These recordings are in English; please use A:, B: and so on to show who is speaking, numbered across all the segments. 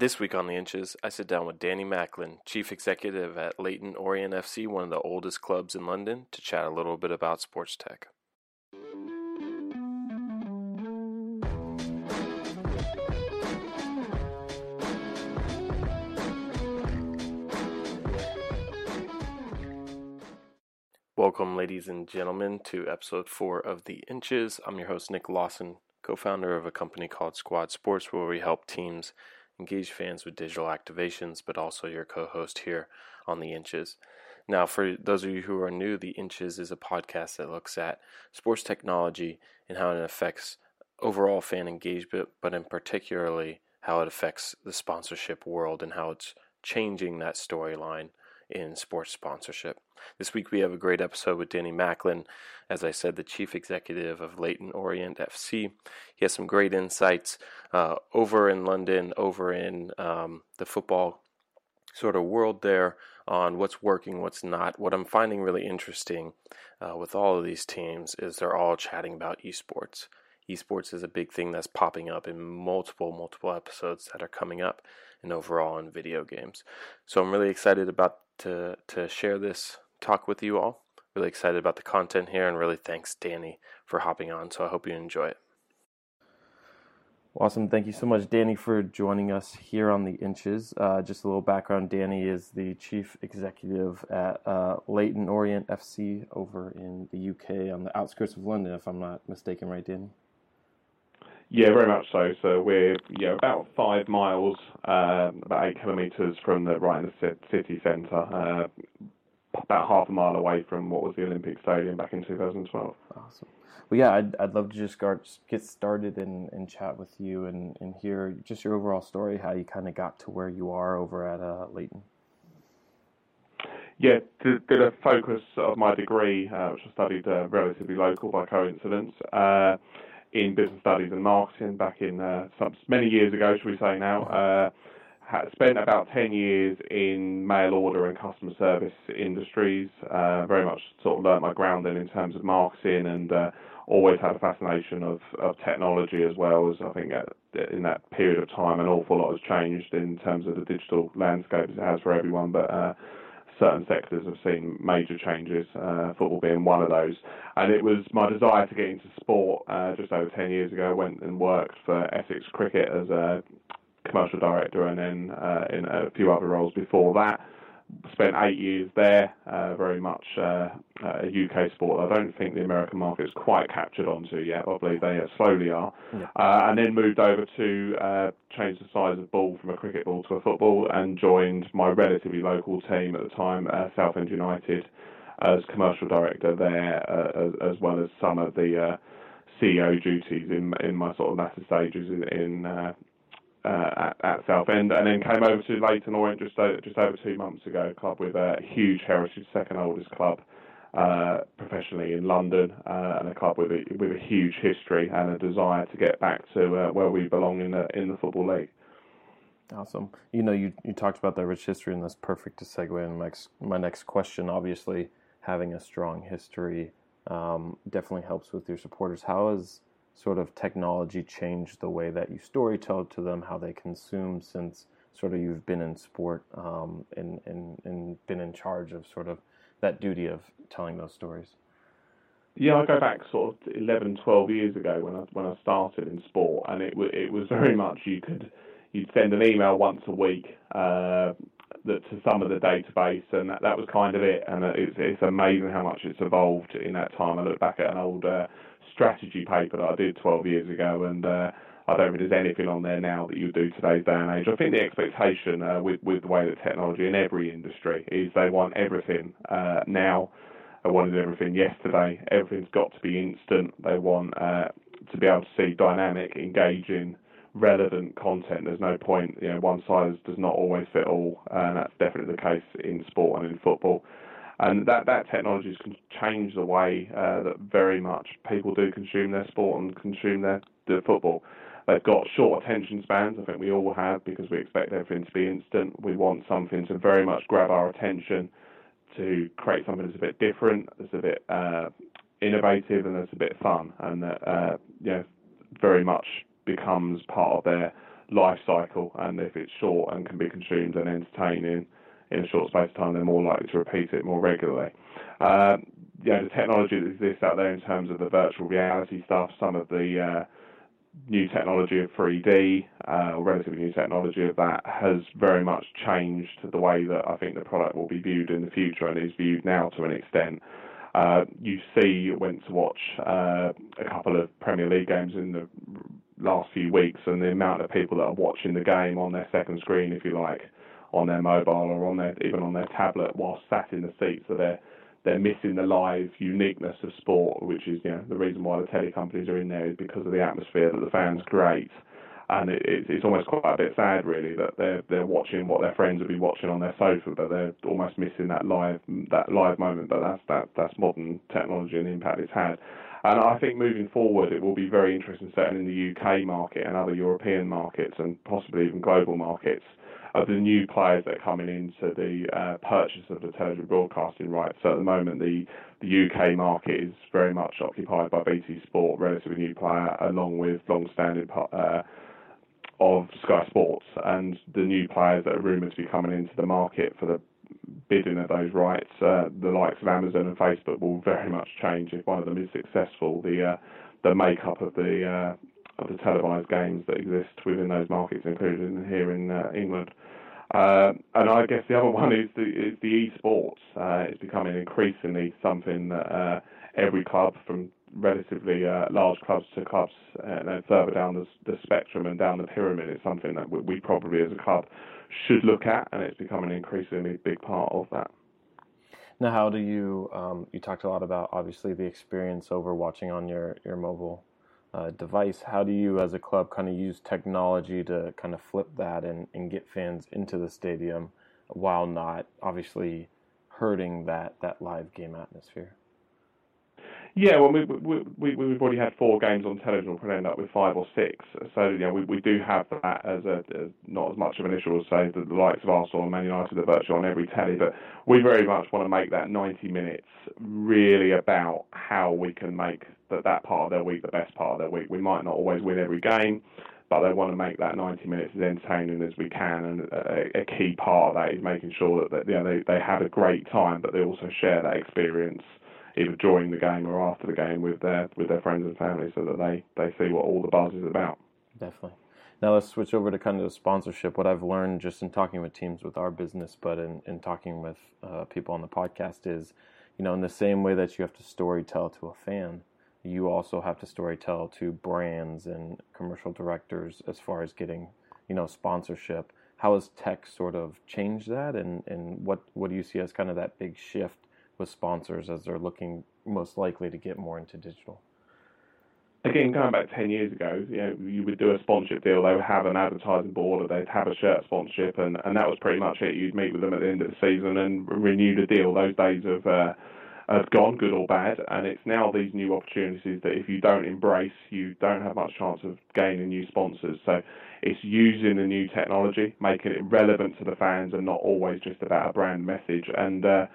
A: This week on The Inches, I sit down with Danny Macklin, Chief Executive at Leyton Orient FC, one of the oldest clubs in London, to chat a little bit about sports tech. Welcome, ladies and gentlemen, to episode four of The Inches. I'm your host, Nick Lawson, co founder of a company called Squad Sports, where we help teams engage fans with digital activations, but also your co host here on The Inches. Now, for those of you who are new, The Inches is a podcast that looks at sports technology and how it affects overall fan engagement, but in particularly how it affects the sponsorship world and how it's changing that storyline in sports sponsorship. This week we have a great episode with Danny Macklin, as I said, the chief executive of Leyton Orient FC. He has some great insights uh, over in London, over in um, the football sort of world there on what's working, what's not. What I'm finding really interesting uh, with all of these teams is they're all chatting about esports. Esports is a big thing that's popping up in multiple, multiple episodes that are coming up and overall in video games. So I'm really excited about to to share this talk with you all. Really excited about the content here, and really thanks Danny for hopping on. So I hope you enjoy it. Awesome. Thank you so much, Danny, for joining us here on the Inches. Uh, just a little background Danny is the chief executive at uh, Leyton Orient FC over in the UK on the outskirts of London, if I'm not mistaken, right, Danny?
B: Yeah, very much so. So we're yeah about five miles, um, about eight kilometres from the right in the city centre, uh, about half a mile away from what was the Olympic Stadium back in 2012.
A: Awesome. Well, yeah, I'd, I'd love to just get started and, and chat with you and, and hear just your overall story, how you kind of got to where you are over at uh, Leyton.
B: Yeah, did, did a focus of my degree, uh, which I studied uh, relatively local by coincidence. In business studies and marketing back in uh, some, many years ago, should we say now. Uh, spent about 10 years in mail order and customer service industries. Uh, very much sort of learnt my ground then in terms of marketing and uh, always had a fascination of, of technology as well as I think in that period of time an awful lot has changed in terms of the digital landscape as it has for everyone. But uh, certain sectors have seen major changes, uh, football being one of those. And it was my desire to get into sport uh, just over 10 years ago. I went and worked for Essex Cricket as a commercial director and then uh, in a few other roles before that spent eight years there, uh, very much uh, a UK sport. I don't think the American market is quite captured onto yet. I believe they slowly are. Yeah. Uh, and then moved over to uh, change the size of ball from a cricket ball to a football and joined my relatively local team at the time, uh, Southend United, as commercial director there, uh, as, as, well as some of the CEO duties in in my sort of latter stages in, in uh, at, at Southend, and then came over to Leyton Orient just over, just over two months ago. A club with a huge heritage, second oldest club uh, professionally in London, uh, and a club with a with a huge history and a desire to get back to uh, where we belong in the in the football league.
A: Awesome. You know, you you talked about that rich history, and that's perfect to segue into my my next question. Obviously, having a strong history um, definitely helps with your supporters. How is sort of technology changed the way that you storytell to them, how they consume since sort of you've been in sport um, and, and, and been in charge of sort of that duty of telling those stories?
B: Yeah, I go back sort of 11, 12 years ago when I when I started in sport, and it it was very much you could you'd send an email once a week uh, that to some of the database, and that, that was kind of it. And it's it's amazing how much it's evolved in that time. I look back at an old uh, strategy paper that I did 12 years ago, and uh, I don't think there's anything on there now that you do today's day and age. I think the expectation uh, with with the way that technology in every industry is they want everything uh, now. They wanted everything yesterday. Everything's got to be instant. They want uh, to be able to see dynamic, engaging, relevant content. There's no point, you know, one size does not always fit all, and that's definitely the case in sport and in football and that that technology has changed the way uh, that very much people do consume their sport and consume their, their football. They've got short attention spans. I think we all have because we expect everything to be instant. We want something to very much grab our attention, to create something that's a bit different, that's a bit uh, innovative, and that's a bit fun, and that uh, very much becomes part of their life cycle, and if it's short and can be consumed and entertaining in a short space of time, they're more likely to repeat it more regularly. Uh, you know, the technology that exists out there in terms of the virtual reality stuff, some of the uh, new technology of 3D, uh, or relatively new technology of that, has very much changed the way that I think the product will be viewed in the future and is viewed now to an extent. Uh, you see, went to watch uh, a couple of Premier League games in the last few weeks, and the amount of people that are watching the game on their second screen, if you like, on their mobile or on their even on their tablet while sat in the seat, so they're they're missing the live uniqueness of sport, which is you know the reason why the telly companies are in there is because of the atmosphere that the fans create. And it, it's almost quite a bit sad, really, that they're they're watching what their friends would be watching on their sofa, but they're almost missing that live that live moment. But that's that that's modern technology and the impact it's had. And I think moving forward, it will be very interesting, certainly in the UK market and other European markets, and possibly even global markets, of the new players that are coming into the uh, purchase of the television broadcasting rights. So at the moment, the the UK market is very much occupied by BT Sport, relatively new player, along with long-standing uh, of Sky Sports, and the new players that are rumoured to be coming into the market for the bidding of those rights, uh, the likes of Amazon and Facebook will very much change if one of them is successful. The uh, the makeup of the uh, of the televised games that exist within those markets, including here in uh, England. Uh, and I guess the other one is the, is the esports. Uh, it's becoming increasingly something that every club, from relatively uh, large clubs to clubs, and then further down the, the, spectrum and down the pyramid, is something that we, we probably as a club should look at, and it's becoming an increasingly big part of that.
A: Now, how do you? Um, you talked a lot about obviously the experience over watching on your your mobile uh, device. How do you, as a club, kind of use technology to kind of flip that and, and get fans into the stadium while not obviously hurting that, that live game atmosphere?
B: Yeah, well, we, we, we, we've already had four games on television. We'll probably end up with five or six. So, you know, we, we do have that as a as not as much of an issue as, say, the, the likes of Arsenal and Man United are virtually on every telly. But we very much want to make that 90 minutes really about how we can make that, that part of their week the best part of their week. We might not always win every game, but they want to make that 90 minutes as entertaining as we can. And a, a key part of that is making sure that, that you know, they, they have a great time, but they also share that experience either during the game or after the game with their with their friends and family, so that they they see what all the buzz is about.
A: Definitely. Now let's switch over to kind of the sponsorship. What I've learned just in talking with teams with our business, but in, in talking with uh, people on the podcast is, you know, in the same way that you have to story tell to a fan, you also have to story tell to brands and commercial directors as far as getting, you know, sponsorship. How has tech sort of changed that, and, and what what do you see as kind of that big shift with sponsors as they're looking most likely to get more into digital?
B: Again, going back 10 years ago, you know, you would do a sponsorship deal, they would have an advertising board, or they'd have a shirt sponsorship, and, and that was pretty much it. You'd meet with them at the end of the season and renew the deal. Those days have, uh, have gone, good or bad, and it's now these new opportunities that if you don't embrace, you don't have much chance of gaining new sponsors. So it's using the new technology, making it relevant to the fans and not always just about a brand message. And, uh,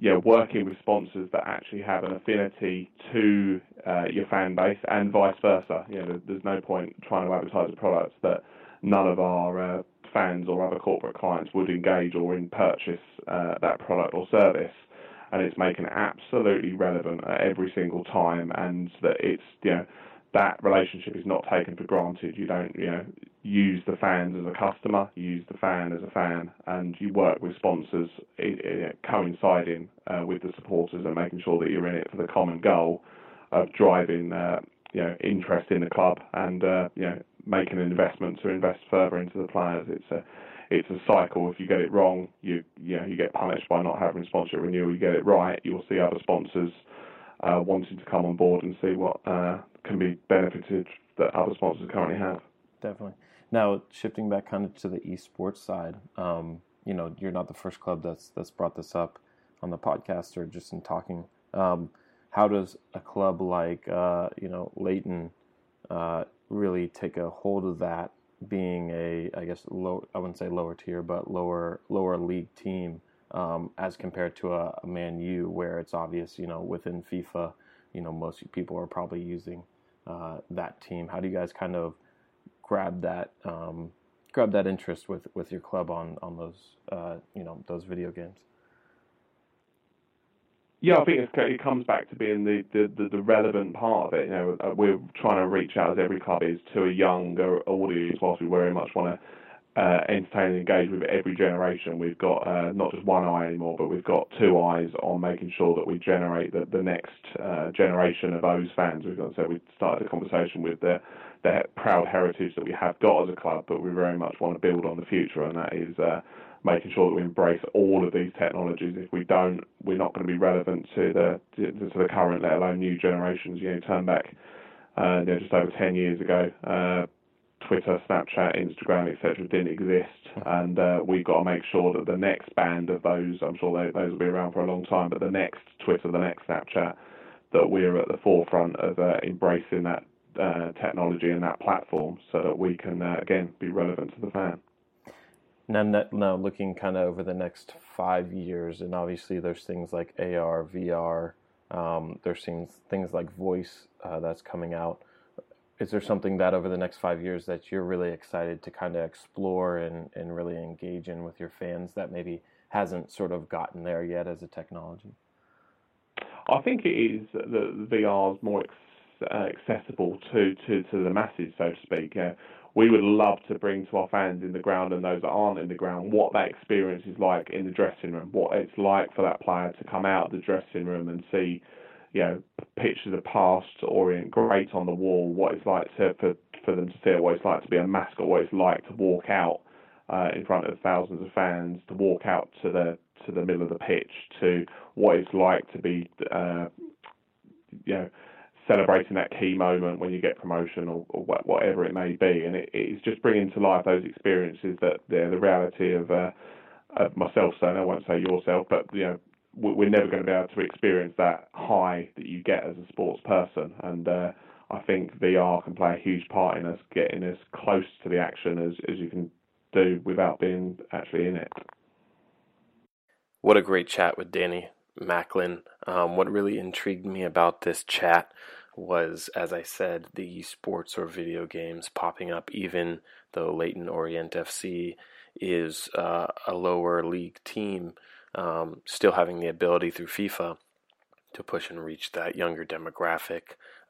B: yeah, working with sponsors that actually have an affinity to uh, your fan base and vice versa. You know, there's no point trying to advertise a product that none of our uh, fans or other corporate clients would engage or in purchase uh, that product or service. And it's making it absolutely relevant at every single time, and that it's you know that relationship is not taken for granted. You don't, you know, use the fans as a customer, you use the fan as a fan, and you work with sponsors coinciding uh, with the supporters and making sure that you're in it for the common goal of driving, uh, you know, interest in the club and uh, you know making an investment to invest further into the players. It's a it's a cycle. If you get it wrong, you you know you get punished by not having sponsorship renewal. You get it right, you'll see other sponsors uh, wanting to come on board and see what uh, can be benefited that other sponsors currently have.
A: Definitely. Now, shifting back kind of to the esports side, um, you know, you're not the first club that's that's brought this up on the podcast or just in talking. Um, how does a club like uh, you know Leyton uh, really take a hold of that? Being a, I guess, low, I wouldn't say lower tier, but lower lower league team um, as compared to a, a Man U, where it's obvious, you know, within FIFA, you know, most people are probably using uh, that team. How do you guys kind of grab that um, grab that interest with, with your club on on those uh, you know those video games?
B: Yeah, I think it comes back to being the, the, the, relevant part of it. You know, uh, we're trying to reach out as every club is to a younger audience, whilst we very much want to uh, entertain and engage with every generation. We've got uh, not just one eye anymore, but we've got two eyes on making sure that we generate the, the next uh, generation of those fans. We've got so we started a conversation with the the proud heritage that we have got as a club, but we very much want to build on the future, and that is uh, making sure that we embrace all of these technologies. If we don't, we're not going to be relevant to the to, to the current, let alone new generations. You know, turn back uh, you know, just over 10 years ago. Twitter, Snapchat, Instagram, etc., didn't exist, and uh, we've got to make sure that the next band of those, I'm sure they, those will be around for a long time, but the next Twitter, the next Snapchat, that we're at the forefront of uh, embracing that uh, technology and that platform, so that we can uh, again be relevant to the fan.
A: Now, now looking kind of over the next five years, and obviously there's things like AR, VR. Um, there's things things like voice uh, that's coming out is there something that over the next five years that you're really excited to kind of explore and, and really engage in with your fans that maybe hasn't sort of gotten there yet as a technology?
B: I think it is that VR is more uh, accessible to, to, to the masses, so to speak. Uh, we would love to bring to our fans in the ground and those that aren't in the ground what that experience is like in the dressing room, what it's like for that player to come out of the dressing room and see you know, pictures of the past orient great on the wall, what it's like to for, for them to see what it's like to be a mascot, what it's like to walk out uh, in front of thousands of fans, to walk out to the to the middle of the pitch, to what it's like to be, uh, you know, celebrating that key moment when you get promotion or, or whatever it may be, and it, it's just bringing to life those experiences that the the reality of. Uh, of myself, so I won't say yourself, but you know, we're never going to be able to experience that high that you get as a sports person. And uh, I think VR can play a huge part in us getting as close to the action as, as you can do without being actually in it.
A: What a great chat with Danny Macklin. Um, what really intrigued me about this chat was, as I said, the sports or video games popping up, even though Leyton Orient FC is uh, a lower league team um, still having the ability through FIFA to push and reach that younger demographic,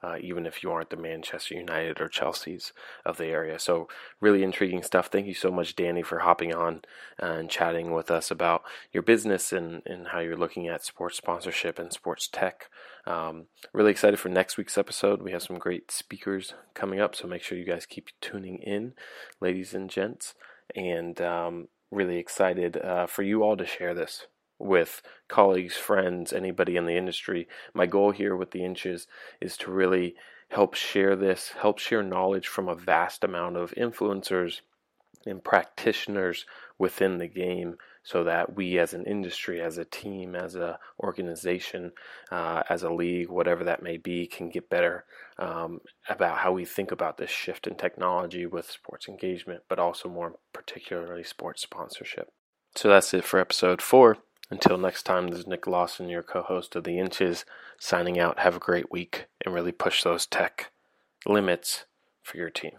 A: uh, even if you aren't the Manchester United or Chelsea's of the area. So, really intriguing stuff. Thank you so much, Danny, for hopping on and chatting with us about your business and, and how you're looking at sports sponsorship and sports tech. Um, really excited for next week's episode. We have some great speakers coming up, so make sure you guys keep tuning in, ladies and gents. And um, really excited uh, for you all to share this with colleagues, friends, anybody in the industry. My goal here with the inches is to really help share this, help share knowledge from a vast amount of influencers and practitioners within the game so that we as an industry as a team as a organization uh, as a league whatever that may be can get better um, about how we think about this shift in technology with sports engagement but also more particularly sports sponsorship so that's it for episode four until next time this is nick lawson your co-host of the inches signing out. Have a great week and really push those tech limits for your team